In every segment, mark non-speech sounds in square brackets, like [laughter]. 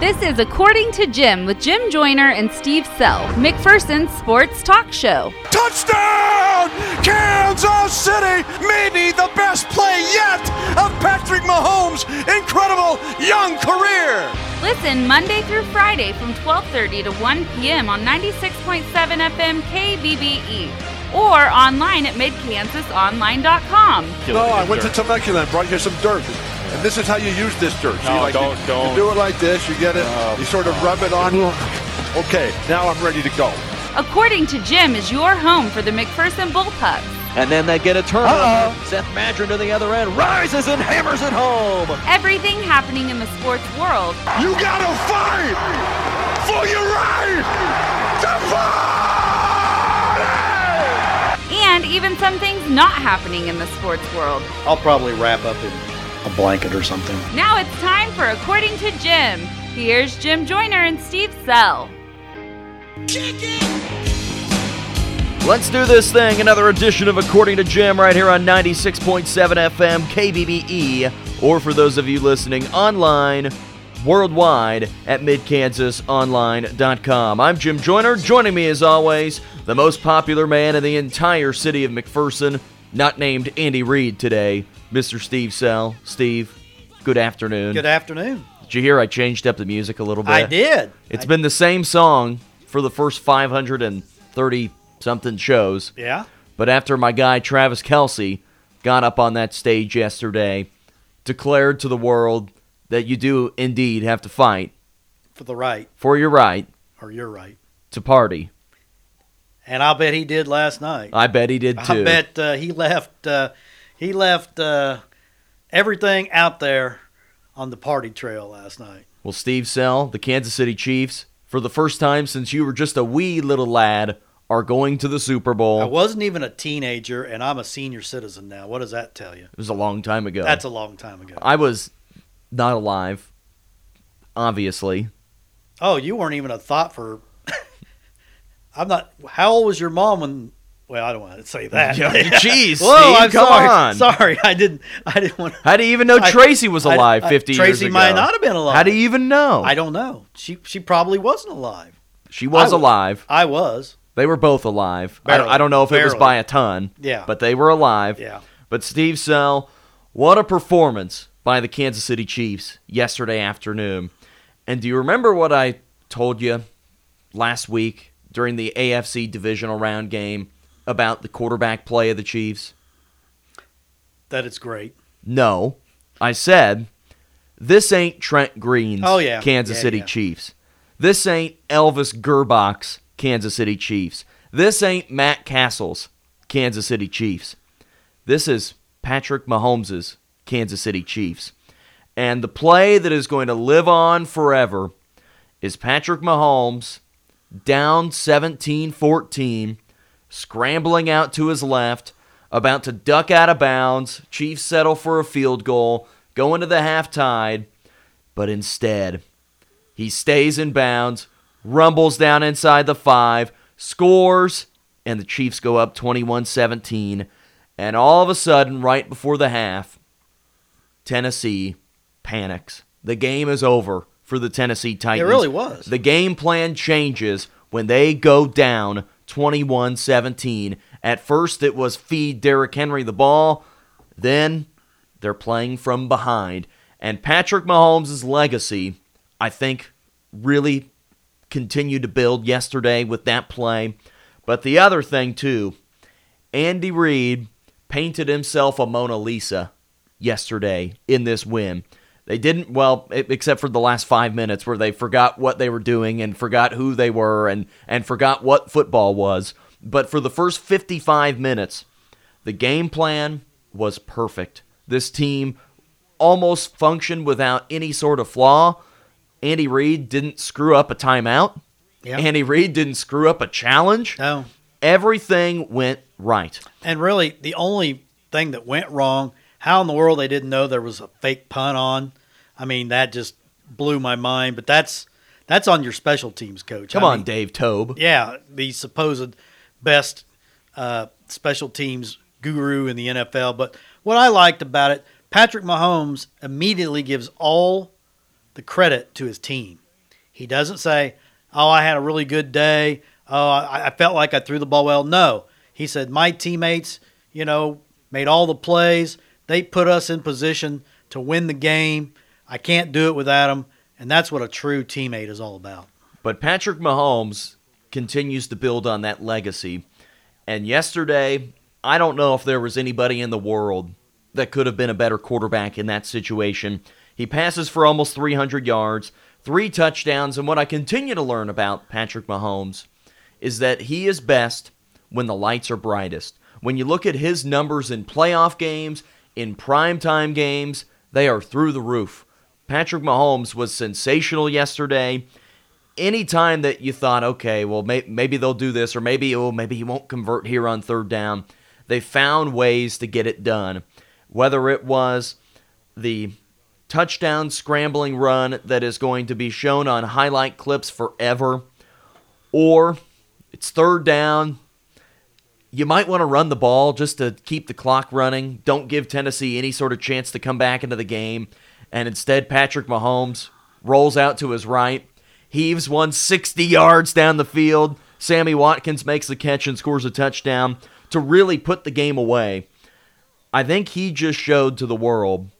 This is According to Jim with Jim Joyner and Steve Sell, McPherson's sports talk show. Touchdown! Kansas City! Maybe the best play yet of Patrick Mahomes' incredible young career! Listen Monday through Friday from 12:30 to 1 p.m. on 96.7 FM KBBE or online at midkansasonline.com. No, I went to Temecula and brought you some dirt. And this is how you use this dirt. See, No, like don't- you, don't. You do it like this. You get it. No. You sort of rub it on. Okay, now I'm ready to go. According to Jim is your home for the McPherson Bullpup. And then they get a turnover. Seth Madron to the other end, rises and hammers it home. Everything happening in the sports world You gotta fight for your right to fight! and even some things not happening in the sports world. I'll probably wrap up in a blanket or something. Now it's time for According to Jim. Here's Jim Joyner and Steve Sell. Let's do this thing. Another edition of According to Jim right here on 96.7 FM KBBE. Or for those of you listening online, worldwide at midkansasonline.com. I'm Jim Joyner. Joining me as always, the most popular man in the entire city of McPherson, not named Andy Reid today, Mr. Steve Sell. Steve, good afternoon. Good afternoon. Did you hear I changed up the music a little bit? I did. It's I- been the same song for the first 530 something shows. Yeah. But after my guy Travis Kelce got up on that stage yesterday, declared to the world that you do indeed have to fight For the right, for your right or you're right. to party. And I'll bet he did last night. I bet he did too. I bet uh, he left. Uh, he left uh, everything out there on the party trail last night. Well, Steve Sell, the Kansas City Chiefs, for the first time since you were just a wee little lad, are going to the Super Bowl. I wasn't even a teenager, and I'm a senior citizen now. What does that tell you? it was a long time ago. That's a long time ago. I was not alive, obviously. oh, you weren't even a thought for. [laughs] I'm not. How old was your mom when? Well, I don't want to say [laughs] that. Yeah, [laughs] jeez, Whoa, Steve, I'm come sorry. on. Sorry, I didn't. I didn't want. How do you even know I- Tracy was alive I- 50 years ago? Tracy might not have been alive. How do you even know? I don't know. She she probably wasn't alive. she was I alive. I was. They were both alive. I, Barely. I don't know if it was by a ton. Yeah. But they were alive. Yeah. But Steve Sell, what a performance by the Kansas City Chiefs yesterday afternoon. And do you remember what I told you last week during the AFC divisional round game about the quarterback play of the Chiefs? That it's great. No. I said, this ain't Trent Green's Oh, yeah. Kansas Yeah, City yeah. Chiefs. This ain't Elvis Grbac's Kansas City Chiefs. This ain't Matt Cassel's Kansas City Chiefs. This is Patrick Mahomes' Kansas City Chiefs. And the play that is going to live on forever is Patrick Mahomes down 17 14, scrambling out to his left, about to duck out of bounds. Chiefs settle for a field goal, go into the half tide, but instead, he stays in bounds, rumbles down inside the five, scores, and the Chiefs go up 21 17. And all of a sudden, right before the half, Tennessee panics. The game is over for the Tennessee Titans. It really was. The game plan changes when they go down 21 17. At first, it was feed Derrick Henry the ball. Then they're playing from behind. And Patrick Mahomes' legacy, I think, really continued to build yesterday with that play. But the other thing, too, Andy Reid painted himself a Mona Lisa yesterday in this win. They didn't, well, except for the last five minutes where they forgot what they were doing and forgot who they were and, and forgot what football was. But for the first 55 minutes, the game plan was perfect. This team almost functioned without any sort of flaw. Andy Reid didn't screw up a timeout. Yeah. Andy Reid didn't screw up a challenge. No. Everything went right. And really, the only thing that went wrong, how in the world they didn't know there was a fake punt on? I mean, that just blew my mind. But that's that's on your special teams coach. Come I on, mean, Dave Toub. Yeah, the supposed best uh, special teams guru in the NFL. But what I liked about it, Patrick Mahomes immediately gives all the credit to his team. He doesn't say, "Oh, I had a really good day. Oh, I, I felt like I threw the ball well." No, he said, "My teammates, you know, made all the plays. They put us in position to win the game. I can't do it without them." And that's what a true teammate is all about. But Patrick Mahomes continues to build on that legacy. And yesterday, I don't know if there was anybody in the world that could have been a better quarterback in that situation. He passes for almost 300 yards, three touchdowns, and what I continue to learn about Patrick Mahomes is that he is best when the lights are brightest. When you look at his numbers in playoff games, in primetime games, they are through the roof. Patrick Mahomes was sensational yesterday. Anytime that you thought, okay, well, may- maybe they'll do this, or maybe, oh, maybe he won't convert here on third down, they found ways to get it done. Whether it was the touchdown scrambling run that is going to be shown on highlight clips forever, or it's third down. You might want to run the ball just to keep the clock running. Don't give Tennessee any sort of chance to come back into the game. And instead, Patrick Mahomes rolls out to his right, heaves one 60 yards down the field. Sammy Watkins makes the catch and scores a touchdown to really put the game away. I think he just showed to the world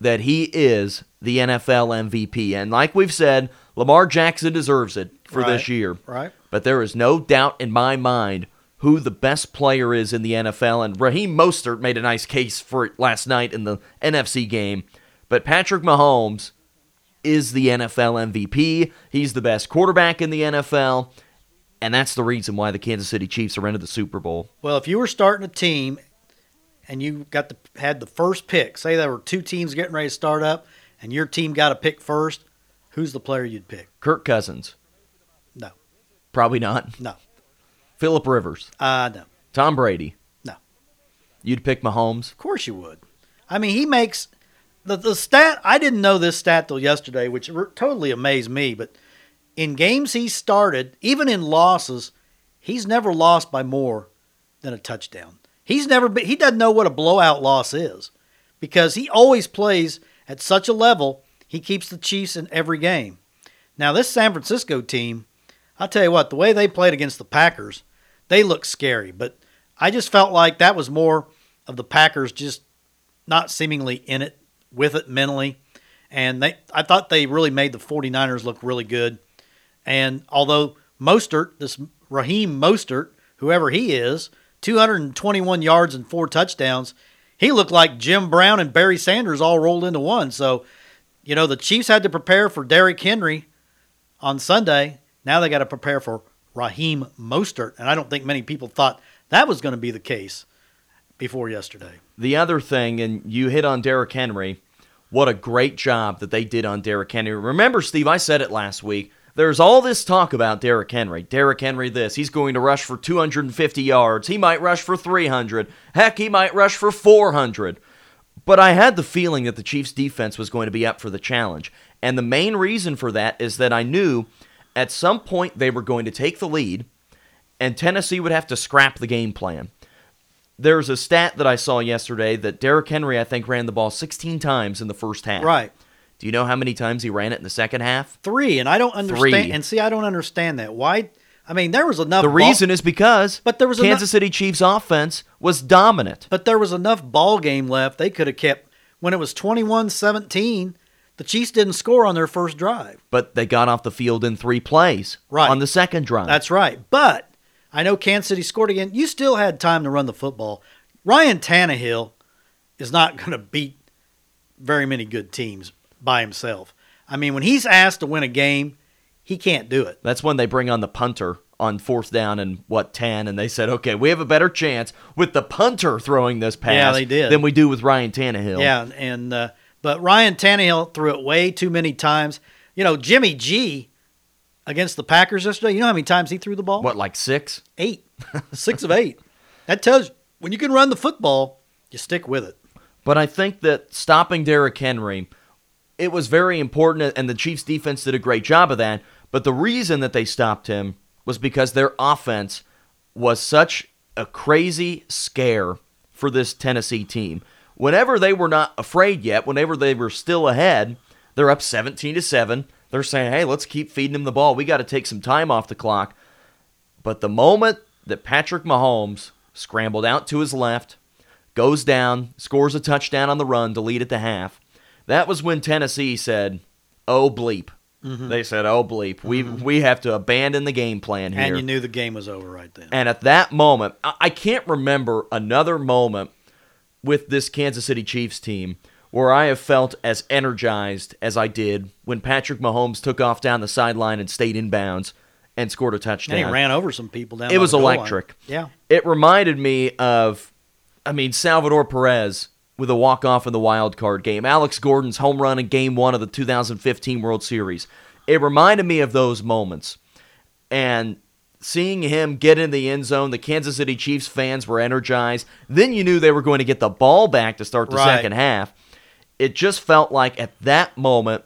that he is the NFL MVP. And like we've said, Lamar Jackson deserves it for Right, this year. right. But there is no doubt in my mind who the best player is in the NFL. And Raheem Mostert made a nice case for it last night in the NFC game. But Patrick Mahomes is the NFL MVP. He's the best quarterback in the NFL. And that's the reason why the Kansas City Chiefs are into the Super Bowl. Well, if you were starting a team and you got the had the first pick, say there were two teams getting ready to start up, and your team got a pick first, who's the player you'd pick? Kirk Cousins. No, Probably not. no, Philip Rivers. uh, no. Tom Brady. No. You'd pick Mahomes. Of course you would. I mean, he makes the the stat. I didn't know this stat till yesterday, which r- totally amazed me. But in games he started, even in losses, he's never lost by more than a touchdown. He's never been. He doesn't know what a blowout loss is because he always plays at such a level. He keeps the Chiefs in every game. Now this San Francisco team, I'll tell you what, the way they played against the Packers, they looked scary. But I just felt like that was more of the Packers just not seemingly in it with it mentally. And they I thought they really made the 49ers look really good. And although Mostert, this Raheem Mostert, whoever he is, 221 yards and four touchdowns, he looked like Jim Brown and Barry Sanders all rolled into one. So, you know, the Chiefs had to prepare for Derrick Henry on Sunday. Now they got to prepare for Raheem Mostert. And I don't think many people thought that was going to be the case before yesterday. The other thing, and you hit on Derrick Henry, what a great job that they did on Derrick Henry. Remember, Steve, I said it last week. There's all this talk about Derrick Henry. Derrick Henry, this. He's going to rush for 250 yards. He might rush for 300. Heck, he might rush for 400. But I had the feeling that the Chiefs' defense was going to be up for the challenge. And the main reason for that is that I knew at some point they were going to take the lead, and Tennessee would have to scrap the game plan. There's a stat that I saw yesterday that Derrick Henry, I think, ran the ball 16 times in the first half. Right. Do you know how many times he ran it in the second half? Three, and I don't understand. Three. And see, I don't understand that. Why? I mean, there was enough. The ball- reason is because But there was Kansas enough- City Chiefs offense was dominant. but there was enough ball game left. They could have kept when it was 21-17, The Chiefs didn't score on their first drive. But they got off the field in three plays Right. on the second drive. That's right. But I know Kansas City scored again. You still had time to run the football. Ryan Tannehill is not [laughs] going to beat very many good teams by himself. I mean, when he's asked to win a game, he can't do it. That's when they bring on the punter on fourth down and what 10 and they said, "Okay, we have a better chance with the punter throwing this pass Yeah, they did. than we do with Ryan Tannehill." Yeah, and uh, but Ryan Tannehill threw it way too many times. You know, Jimmy G against the Packers yesterday. You know how many times he threw the ball? What like 6? Eight, six of eight. [laughs] That tells you when you can run the football, you stick with it. But I think that stopping Derrick Henry, it was very important, and the Chiefs' defense did a great job of that. But the reason that they stopped him was because their offense was such a crazy scare for this Tennessee team. Whenever they were not afraid yet, whenever they were still ahead, they're up 17 to 7. They're saying, hey, let's keep feeding them the ball. We got to take some time off the clock. But the moment that Patrick Mahomes scrambled out to his left, goes down, scores a touchdown on the run to lead at the half, that was when Tennessee said, oh, bleep. Mm-hmm. They said, oh, bleep. We, we have to abandon the game plan here. And you knew the game was over right then. And at that moment, I I can't remember another moment with this Kansas City Chiefs team where I have felt as energized as I did when Patrick Mahomes took off down the sideline and stayed in bounds and scored a touchdown. And he ran over some people down. It was goal line. electric. Yeah. It reminded me of, I mean, Salvador Perez with a walk off in the wild card game, Alex Gordon's home run in game one of the 2015 World Series. It reminded me of those moments. And seeing him get in the end zone, the Kansas City Chiefs fans were energized. Then you knew they were going to get the ball back to start the Right. second half. It just felt like at that moment,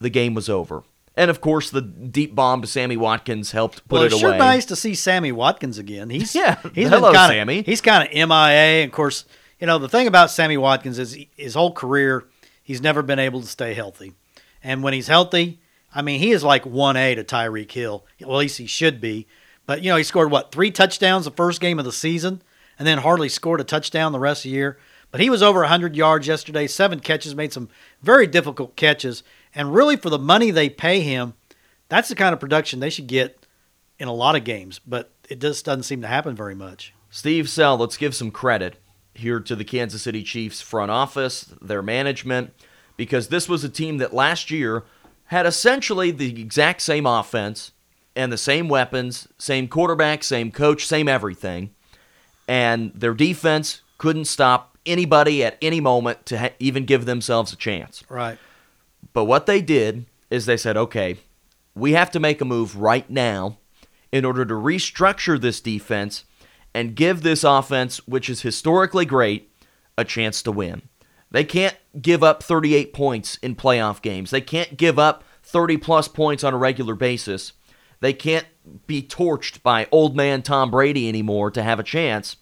the game was over. And of course, the deep bomb to Sammy Watkins helped put well, it it's away. sure nice to see Sammy Watkins again. He's [laughs] Yeah. He's Hello, kinda, Sammy. He's kind of MIA. Of course, you know the thing about Sammy Watkins is his whole career he's never been able to stay healthy, and when he's healthy, I mean he is like one A to Tyreek Hill. Well, at least he should be. But you know he scored what three touchdowns the first game of the season, and then hardly scored a touchdown the rest of the year. But he was over 100 yards yesterday, seven catches, made some very difficult catches, and really for the money they pay him, that's the kind of production they should get in a lot of games. But it just doesn't seem to happen very much. Steve Sell, let's give some credit here to the Kansas City Chiefs front office, their management, because this was a team that last year had essentially the exact same offense and the same weapons, same quarterback, same coach, same everything. And their defense couldn't stop anybody at any moment to ha- even give themselves a chance. Right. But what they did is they said, okay, we have to make a move right now in order to restructure this defense and give this offense, which is historically great, a chance to win. They can't give up 38 points in playoff games. They can't give up 30 plus points on a regular basis. They can't be torched by old man Tom Brady anymore to have a chance.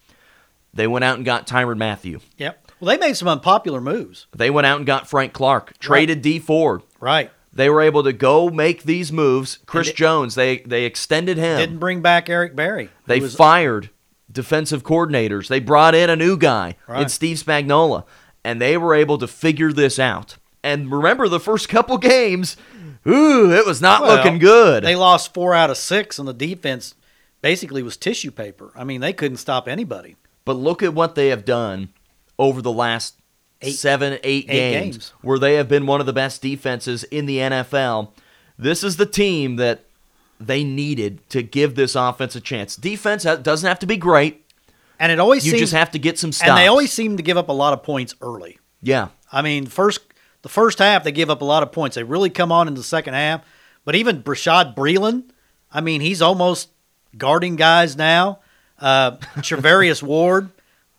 They went out and got Tyrann Mathieu. Yep. Well, they made some unpopular moves. They went out and got Frank Clark, traded Dee Ford, Right. they were able to go make these moves. Chris it- Jones, they they extended him. Didn't bring back Eric Berry. they was- fired defensive coordinators. They brought in a new guy in Steve Spagnuolo, and they were able to figure this out. And remember the first couple [laughs] games, ooh, it was not Well, looking good. They lost four out of six, and the defense basically was tissue paper. I mean, they couldn't stop anybody. But look at what they have done over the last Eight- seven, eight, eight games, games. where they have been one of the best defenses in the NFL. This is the team that they needed to give this offense a chance. Defense doesn't have to be great. And it always You seems, just have to get some stops. and they always seem to give up a lot of points early. yeah. I mean, first the first half they give up a lot of points. They really come on in the second half. But even Bashaud Breeland, I mean, he's almost guarding guys now. Uh, [laughs] Charvarius Ward,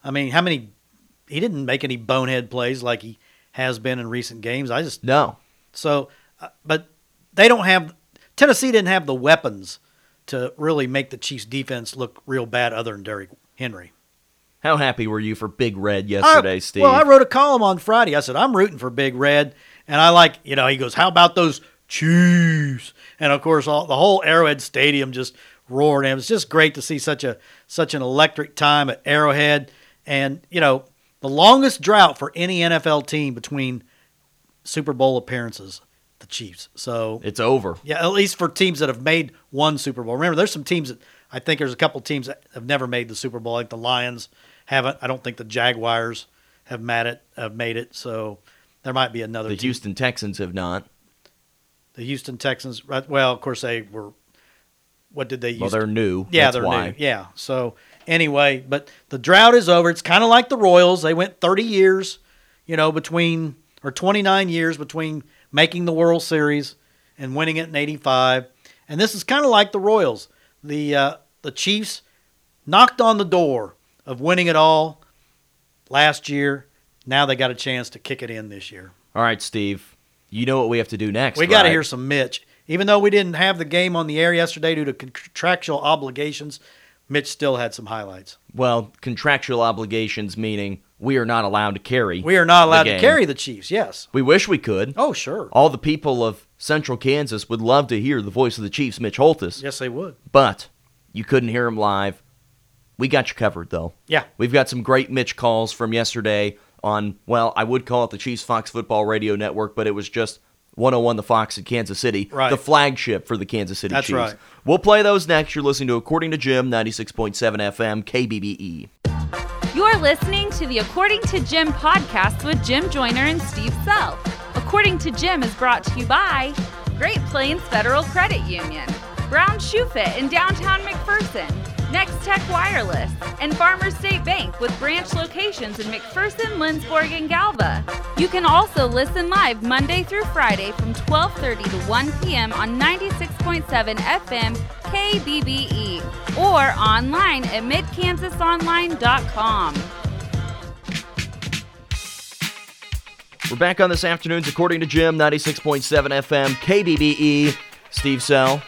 I mean, how many? He didn't make any bonehead plays like he has been in recent games. I just No. so, uh, but they don't have Tennessee didn't have the weapons to really make the Chiefs defense look real bad, other than Derrick Henry. How happy were you for Big Red yesterday, I, Steve? Well, I wrote a column on Friday. I said I'm rooting for Big Red, and I like you know. He goes, "How about those Chiefs?" And of course, all, the whole Arrowhead Stadium just roared. And it was just great to see such a such an electric time at Arrowhead, and you know, the longest drought for any NFL team between Super Bowl appearances, the Chiefs. So it's over. yeah, at least for teams that have made one Super Bowl. Remember, there's some teams that I think there's a couple teams that have never made the Super Bowl. Like the Lions haven't. I don't think the Jaguars have made it. Have made it. So there might be another. The team. Houston Texans have not. the Houston Texans. right, Well, of course they were. What did they use? Well, they're new. Yeah, That's they're why. new. Yeah. So anyway, but the drought is over. It's kind of like the Royals. They went 30 years, you know, between or 29 years between making the World Series and winning it in '85. And this is kind of like the Royals. The uh, the Chiefs knocked on the door of winning it all last year. Now they got a chance to kick it in this year. All right, Steve. You know what we have to do next. We got to right? hear some Mitch. Even though we didn't have the game on the air yesterday due to contractual obligations, Mitch still had some highlights. Well, contractual obligations meaning we are not allowed to carry. We are not allowed to carry the Chiefs. Yes. We wish we could. Oh, sure. All the people of Central Kansas would love to hear the voice of the Chiefs, Mitch Holtis, Yes, they would. but you couldn't hear him live. We got you covered, though. Yeah. We've got some great Mitch calls from yesterday on, well, I would call it the Chiefs Fox Football Radio Network, but it was just 101 The Fox in Kansas City, Right. the flagship for the Kansas City That's Chiefs. right. We'll play those next. You're listening to According to Jim, 96.7 FM, KBBE. You're listening to the According to Jim podcast with Jim Joyner and Steve Sell. According to Jim is brought to you by Great Plains Federal Credit Union, Brown Shoe Fit in downtown McPherson, Next Tech Wireless, and Farmers State Bank with branch locations in McPherson, Lindsborg, and Galva. You can also listen live Monday through Friday from 12:30 to 1 p.m. on 96.7 FM KBBE or online at midkansasonline.com. We're back on this afternoon's According to Jim, 96.7 FM, KBBE. Steve Sell,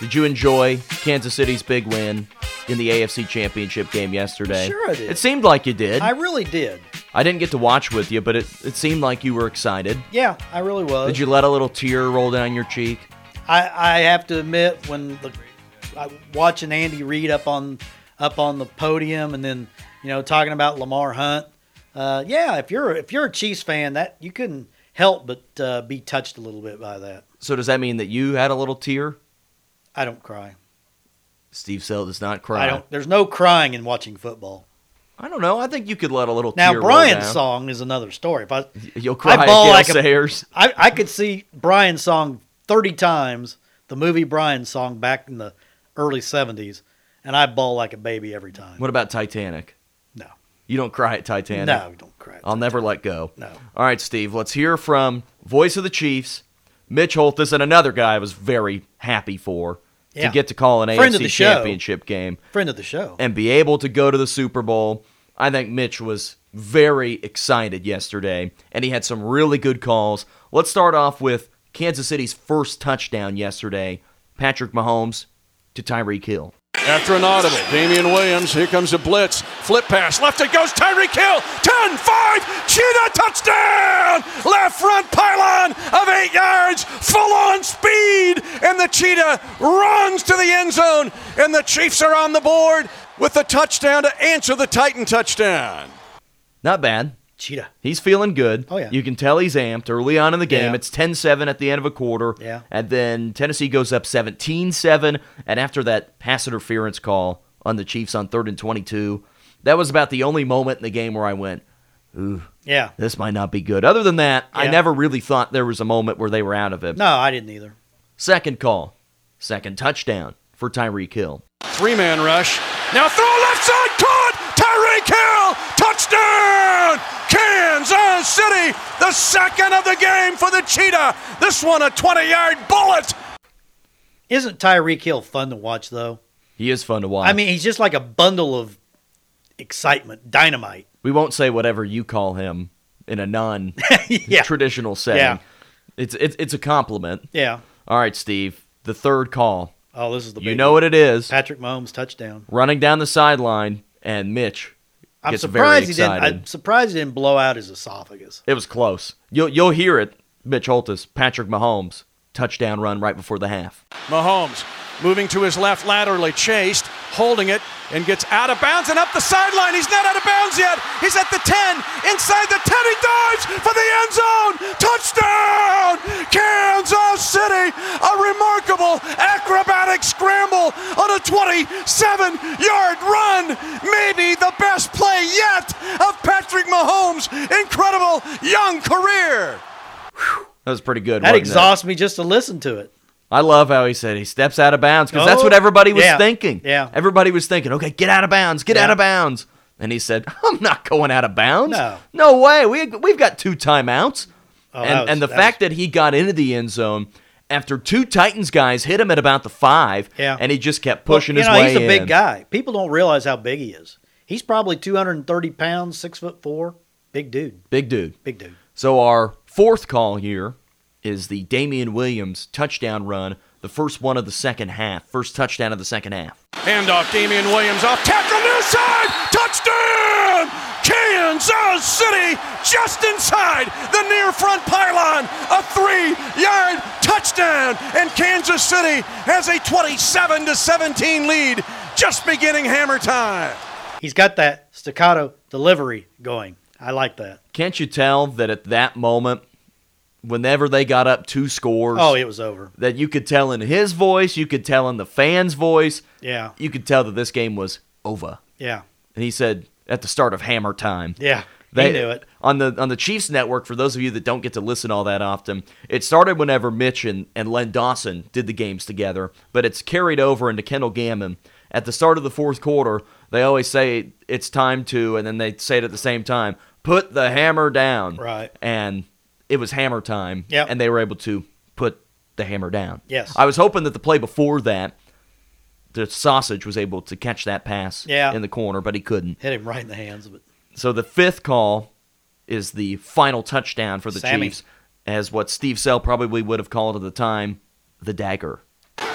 did you enjoy Kansas City's big win in the AFC Championship game yesterday? Sure I did. It seemed like you did. I really did. I didn't get to watch with you, but it, it seemed like you were excited. Yeah, I really was. Did you let a little tear roll down your cheek? I, I have to admit when the I, watching Andy Reid up on up on the podium and then you know talking about Lamar Hunt. Uh, yeah, if you're if you're a Chiefs fan, that you couldn't help but uh, be touched a little bit by that. So does that mean that you had a little tear? I don't cry. Steve Sell does not cry. I don't. There's no crying in watching football. I don't know. I think you could let a little Now Brian's song is another story. If I [laughs] You'll cry I bawl at like a-. [laughs] I, I could see Brian's song 30 times, the movie Brian's song back in the early 70s, and I bawl like a baby every time. What about Titanic? No. You don't cry at Titanic? No, don't cry. I'll never let go. No. All right, Steve, let's hear from voice of the Chiefs, Mitch Holtis, and another guy I was very happy for Yeah. to get to call an Friend AFC show. championship game Friend of the show. and be able to go to the Super Bowl. I think Mitch was very excited yesterday, and he had some really good calls. Let's start off with Kansas City's first touchdown yesterday Patrick Mahomes to Tyreek Hill. After an audible, Damien Williams, here comes a blitz. Flip pass, left it goes Tyreek Hill. 10 5, Cheetah touchdown! Left front pylon of eight yards, full on speed, and the Cheetah runs to the end zone, and the Chiefs are on the board with the touchdown to answer the Titan touchdown. Not bad. Cheetah. He's feeling good. Oh, yeah. You can tell he's amped early on in the game. Yeah. It's 10 7 at the end of a quarter. Yeah. And then Tennessee goes up 17 7. And after that pass interference call on the Chiefs on third and 22, that was about the only moment in the game where I went, ooh, Yeah. this might not be good. Other than that, I never really thought there was a moment where they were out of it. No, I didn't either. Second call, second touchdown for Tyreek Hill. Three man rush. Now throw left side, caught! Tyreek Hill! Touchdown! Kansas City! The second of the game for the Cheetah. This one a 20 yard bullet. Isn't Tyreek Hill fun to watch, though? He is fun to watch. I mean, he's just like a bundle of excitement, dynamite. we won't say whatever you call him in a non [laughs] yeah. traditional setting. Yeah. It's, it's it's a compliment. Yeah. All right, Steve. The third call. Oh, this is the You know one. what it is. Patrick Mahomes touchdown. Running down the sideline, and Mitch I'm gets surprised very he didn't. I'm surprised he didn't blow out his esophagus. It was close. You'll you'll hear it. Mitch Holtis, Patrick Mahomes, touchdown run right before the half. Mahomes moving to his left laterally, chased, holding it, and gets out of bounds and up the sideline. He's not out of bounds yet. He's at the 10. Inside the 10, he dives for the end zone. Touchdown! Kansas City! A remarkable acrobatic scramble on a 27 yard run. Maybe the best play yet of Patrick Mahomes' incredible young career. That was pretty good. That wasn't it? exhausts me just to listen to it. I love how he said he steps out of bounds because that's Oh, what everybody was yeah, thinking. yeah. Everybody was thinking, okay, get out of bounds, get Yeah. out of bounds. And he said, I'm not going out of bounds. No. No way. We, we've got two timeouts. Oh, that and, was- and the that fact that he got into the end zone after two Titans guys hit him at about the five, Yeah. and he just kept pushing Well, pushing you his know, way he's a big in. guy. People don't realize how big he is. He's probably 230 pounds, six foot four. Big dude. Big dude. Big dude. So our fourth call here is the Damien Williams touchdown run, the first one of the second half, first touchdown of the second half. Handoff, Damien Williams off tackle near side, touchdown! Kansas just inside the near front pylon. A three yard touchdown. And Kansas City has a 27 to 17 lead just beginning hammer time. He's got that staccato delivery going. I like that. Can't you tell that at that moment, whenever they got up two scores, Oh, it was over. that you could tell in his voice, you could tell in the fans' voice, Yeah. you could tell that this game was over. Yeah. And he said at the start of hammer time. Yeah. They he knew it. on the on the Chiefs network. For those of you that don't get to listen all that often, it started whenever Mitch and, and Len Dawson did the games together, but it's carried over into Kendall Gammon. At the start of the fourth quarter, they always say it's time to, and then they say it at the same time, put the hammer down. Right. And it was hammer time. Yep. And they were able to put the hammer down. Yes. I was hoping that the play before that, the sausage was able to catch that pass Yeah. in the corner, but he couldn't. Hit him right in the hands. But So the fifth call is the final touchdown for the Sammy. Chiefs, as what Steve Sell probably would have called at the time the dagger.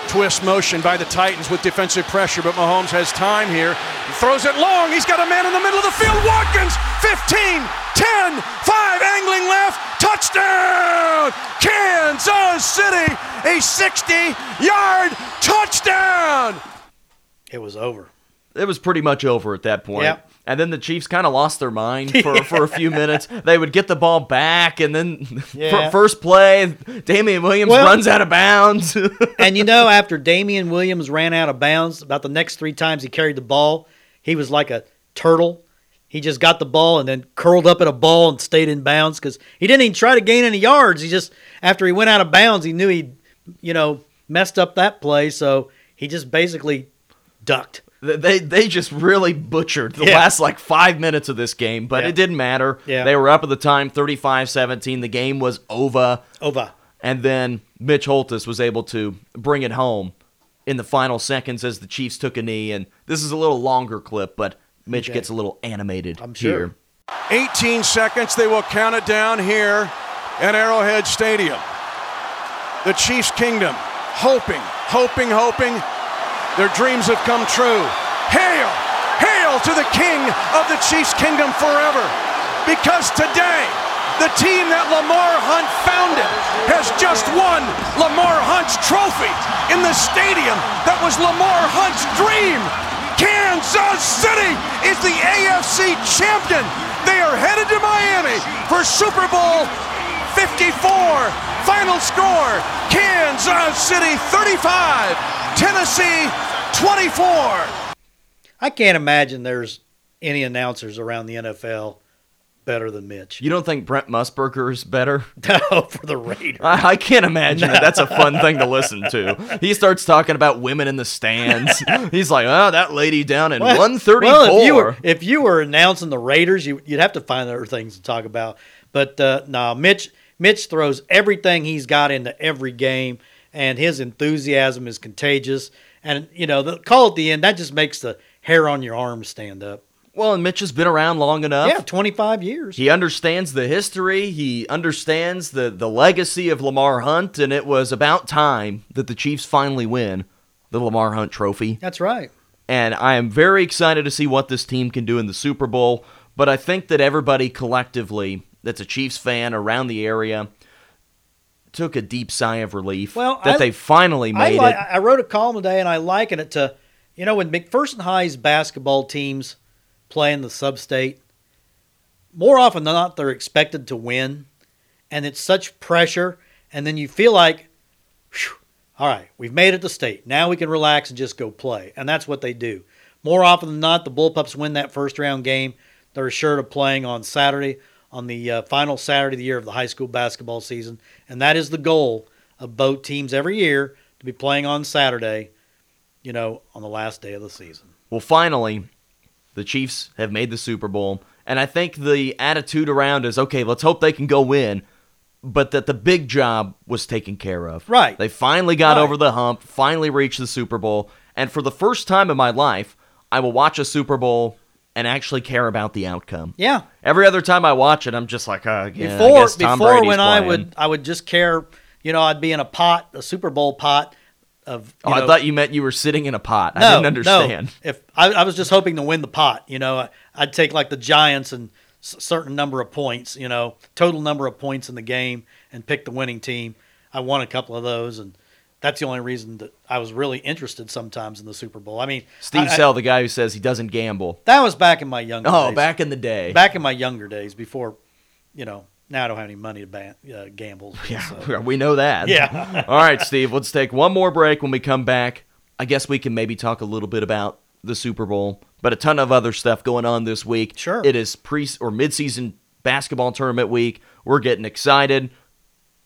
Twist motion by the Titans with defensive pressure, but Mahomes has time here. He throws it long. He's got a man in the middle of the field. Watkins, 15, 10, 5, angling left. Touchdown! Kansas City, a 60 yard touchdown! it was over. It was pretty much over at that point. Yep. And then the Chiefs kind of lost their mind for, [laughs] for a few minutes. They would get the ball back, and then [laughs] Yeah. first play, Damien Williams Well- runs out of bounds. [laughs] and you know, after Damien Williams ran out of bounds, about the next three times he carried the ball, he was like a turtle. He just got the ball and then curled up in a ball and stayed in bounds because he didn't even try to gain any yards. He just, after he went out of bounds, he knew he, you know, messed up that play. So he just basically ducked. They they just really butchered the Yeah. last like five minutes of this game, but Yeah. it didn't matter. Yeah. They were up at the time, 35-17. The game was over. Over. And then Mitch Holtis was able to bring it home in the final seconds as the Chiefs took a knee. And this is a little longer clip, but Mitch Okay. gets a little animated I'm sure. here. 18 seconds. They will count it down here at Arrowhead Stadium. The Chiefs' kingdom, hoping, hoping, hoping. Their dreams have come true. Hail! Hail to the King of the Chiefs' kingdom forever. Because today, the team that Lamar Hunt founded has just won Lamar Hunt's trophy in the stadium that was Lamar Hunt's dream. Kansas City is the AFC champion. They are headed to Miami for Super Bowl 54. Final score Kansas City 35, Tennessee 24. I can't imagine there's any announcers around the NFL better than Mitch. You don't think Brent Musburger is better? [laughs] No, for the Raiders. I, I can't imagine it. That's a fun thing to listen to. [laughs] He starts talking about women in the stands. [laughs] He's like, oh, that lady down in 134. Well, if you were if you were announcing the Raiders, you, you'd have to find other things to talk about. But uh, no, Mitch Mitch throws everything he's got into every game, and his enthusiasm is contagious. And you know, the call at the end that just makes the hair on your arm stand up. well, and Mitch has been around long enough. Yeah, twenty five years. He understands the history. He understands the, the legacy of Lamar Hunt, and it was about time that the Chiefs finally win the Lamar Hunt Trophy. That's right. And I am very excited to see what this team can do in the Super Bowl. But I think that everybody collectively that's a Chiefs fan around the area took a deep sigh of relief Well, that I- they finally I, made li- it. I wrote a column today, and I liken it to, you know, when McPherson High's basketball teams play in the sub-state, more often than not, they're expected to win, and it's such pressure, and then you feel like, "Phew, all right, we've made it to state. Now we can relax and just go play, and that's what they do. More often than not, the Bullpups win that first round game. They're assured of playing on Saturday, on the uh, final Saturday of the year of the high school basketball season, and that is the goal of both teams every year to be playing on Saturday, you know, on the last day of the season. Well, finally, the Chiefs have made the Super Bowl, and I think the attitude around is okay, let's hope they can go win, but that the big job was taken care of. Right. They finally got Right. over the hump, finally reached the Super Bowl, and for the first time in my life, I will watch a Super Bowl and actually care about the outcome. Yeah. Every other time I watch it, I'm just like, uh, yeah, I before before Brady's when I would I would just care, you know, I'd be in a pot, a Super Bowl pot, of. Oh, you I thought you meant you were sitting in a pot. I no, didn't understand. No. If I, I was just hoping to win the pot, you know, I, I'd take like the Giants and s- certain number of points, you know, total number of points in the game, and pick the winning team. I won a couple of those, and that's the only reason that I was really interested sometimes in the Super Bowl. I mean, Steve I- Sell, the guy who says he doesn't gamble. that was back in my younger Oh, days. back in the day. back in my younger days before, you know. Now I don't have any money to ban, uh, gamble. [laughs] so- Yeah, we know that. Yeah. [laughs] All right, Steve, let's take one more break. When we come back, I guess we can maybe talk a little bit about the Super Bowl, but a ton of other stuff going on this week. Sure. It is pre or midseason basketball tournament week. We're getting excited.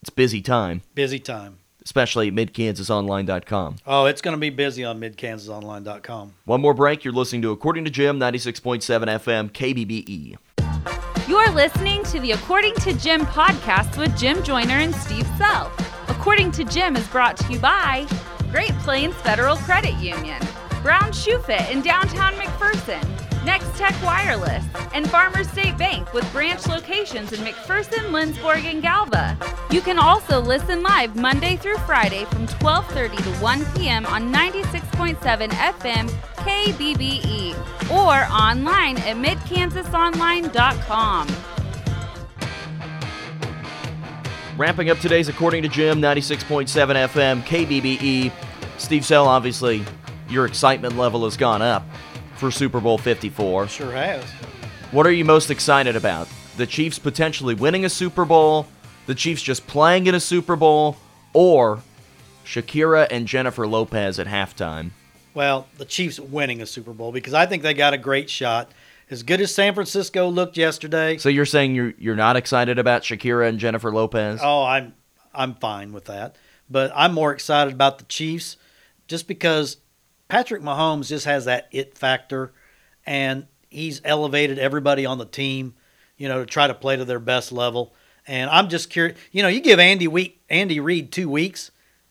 It's busy time, Busy time. Especially especially at midkansasonline.com. Oh, it's going to be busy on midkansasonline.com. One more break. You're listening to According to Jim, 96.7 FM, KBBE. You're listening to the According to Jim podcast with Jim Joyner and Steve Sell. According to Jim is brought to you by Great Plains Federal Credit Union, Brown Shoe Fit in downtown McPherson, Next Tech Wireless, and Farmers State Bank with branch locations in McPherson, Lindsborg, and Galva. You can also listen live Monday through Friday from 12:30 to 1 p.m. on 96.7 FM KBBE or online at midkansasonline.com. Wrapping up today's According to Jim, 96.7 FM, KBBE. Steve Sell, obviously, your excitement level has gone up for Super Bowl 54. Sure has. What are you most excited about? The Chiefs potentially winning a Super Bowl, the Chiefs just playing in a Super Bowl, or Shakira and Jennifer Lopez at halftime? Well, the Chiefs winning a Super Bowl because I think they got a great shot. As good as San Francisco looked yesterday, So you're saying you're you're not excited about Shakira and Jennifer Lopez? oh, I'm I'm fine with that. But I'm more excited about the Chiefs just because Patrick Mahomes just has that it factor and he's elevated everybody on the team, you know, to try to play to their best level. And I'm just curious, you know, you give Andy week Andy Reid 2 weeks,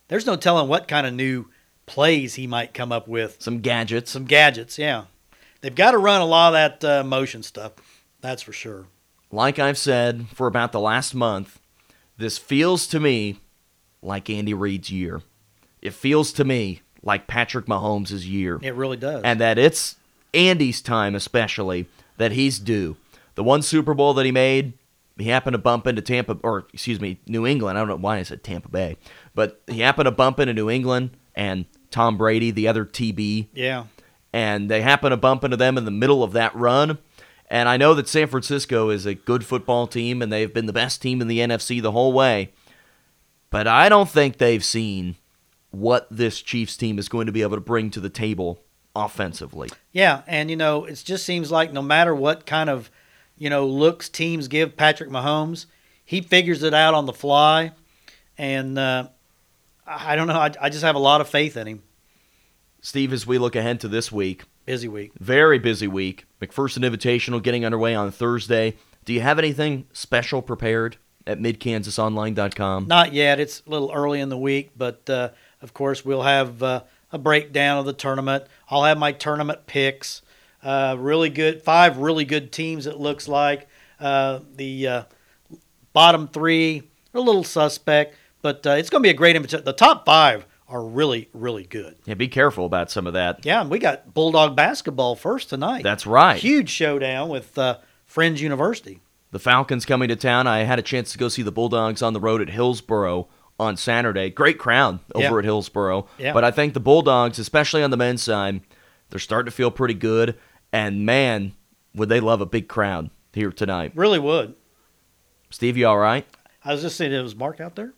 there's no telling what kind of new plays he might come up with. Some gadgets. Some gadgets, yeah. They've got to run a lot of that uh, motion stuff. That's for sure. like I've said for about the last month, this feels to me like Andy Reid's year. It feels to me like Patrick Mahomes' year. It really does. And that it's Andy's time, especially, that he's due. The one Super Bowl that he made, he happened to bump into Tampa, or excuse me, New England. I don't know why I said Tampa Bay, but he happened to bump into New England and Tom Brady, the other TB, yeah. and they happen to bump into them in the middle of that run. And I know that San Francisco is a good football team, and they've been the best team in the NFC the whole way. But I don't think they've seen what this Chiefs team is going to be able to bring to the table offensively. Yeah, and you know, it just seems like no matter what kind of, you know, looks teams give Patrick Mahomes, he figures it out on the fly, and uh, I don't know. I, I just have a lot of faith in him. Steve, as we look ahead to this week, Busy week. very busy week. McPherson Invitational getting underway on Thursday. Do you have anything special prepared at midkansasonline.com? Not yet. It's a little early in the week, but uh, of course we'll have uh, a breakdown of the tournament. I'll have my tournament picks. Uh, really good, five really good teams. It looks like uh, the uh, bottom three are a little suspect, but uh, it's going to be a great invitation. The top five are really, really good. Yeah, be careful about some of that. Yeah, and we got Bulldog basketball first tonight. That's right. Huge showdown with uh, Friends University. The Falcons coming to town. I had a chance to go see the Bulldogs on the road at Hillsboro on Saturday. Great crowd over Yeah. at Hillsboro. Yeah. But I think the Bulldogs, especially on the men's side, they're starting to feel pretty good. And man, would they love a big crowd here tonight. Really would. Steve, you all right? I was just saying, it was Mark out there.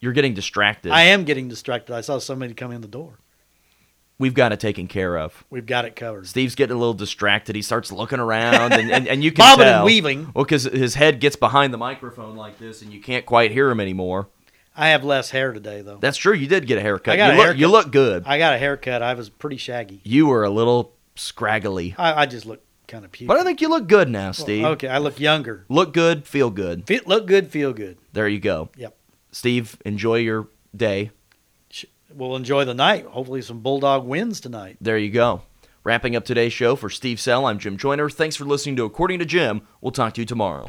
You're getting distracted. I am getting distracted. I saw somebody come in the door. We've got it taken care of. We've got it covered. Steve's getting a little distracted. He starts looking around, and, and, and you can [laughs] Bobbing and tell. weaving. Well, because his head gets behind the microphone like this, and you can't quite hear him anymore. I have less hair today, though. That's true. You did get a haircut. I got you a look, haircut. You look good. I got a haircut. I was pretty shaggy. You were a little scraggly, I, I just look kind of puke. but I think you look good now, Steve. Okay, I look younger. Look good, feel good. Feel, look good, feel good. There you go. Yep. Steve, enjoy your day. We'll enjoy the night. Hopefully, some Bulldog wins tonight. There you go. Wrapping up today's show for Steve Sell, I'm Jim Joyner. Thanks for listening to According to Jim. We'll talk to you tomorrow.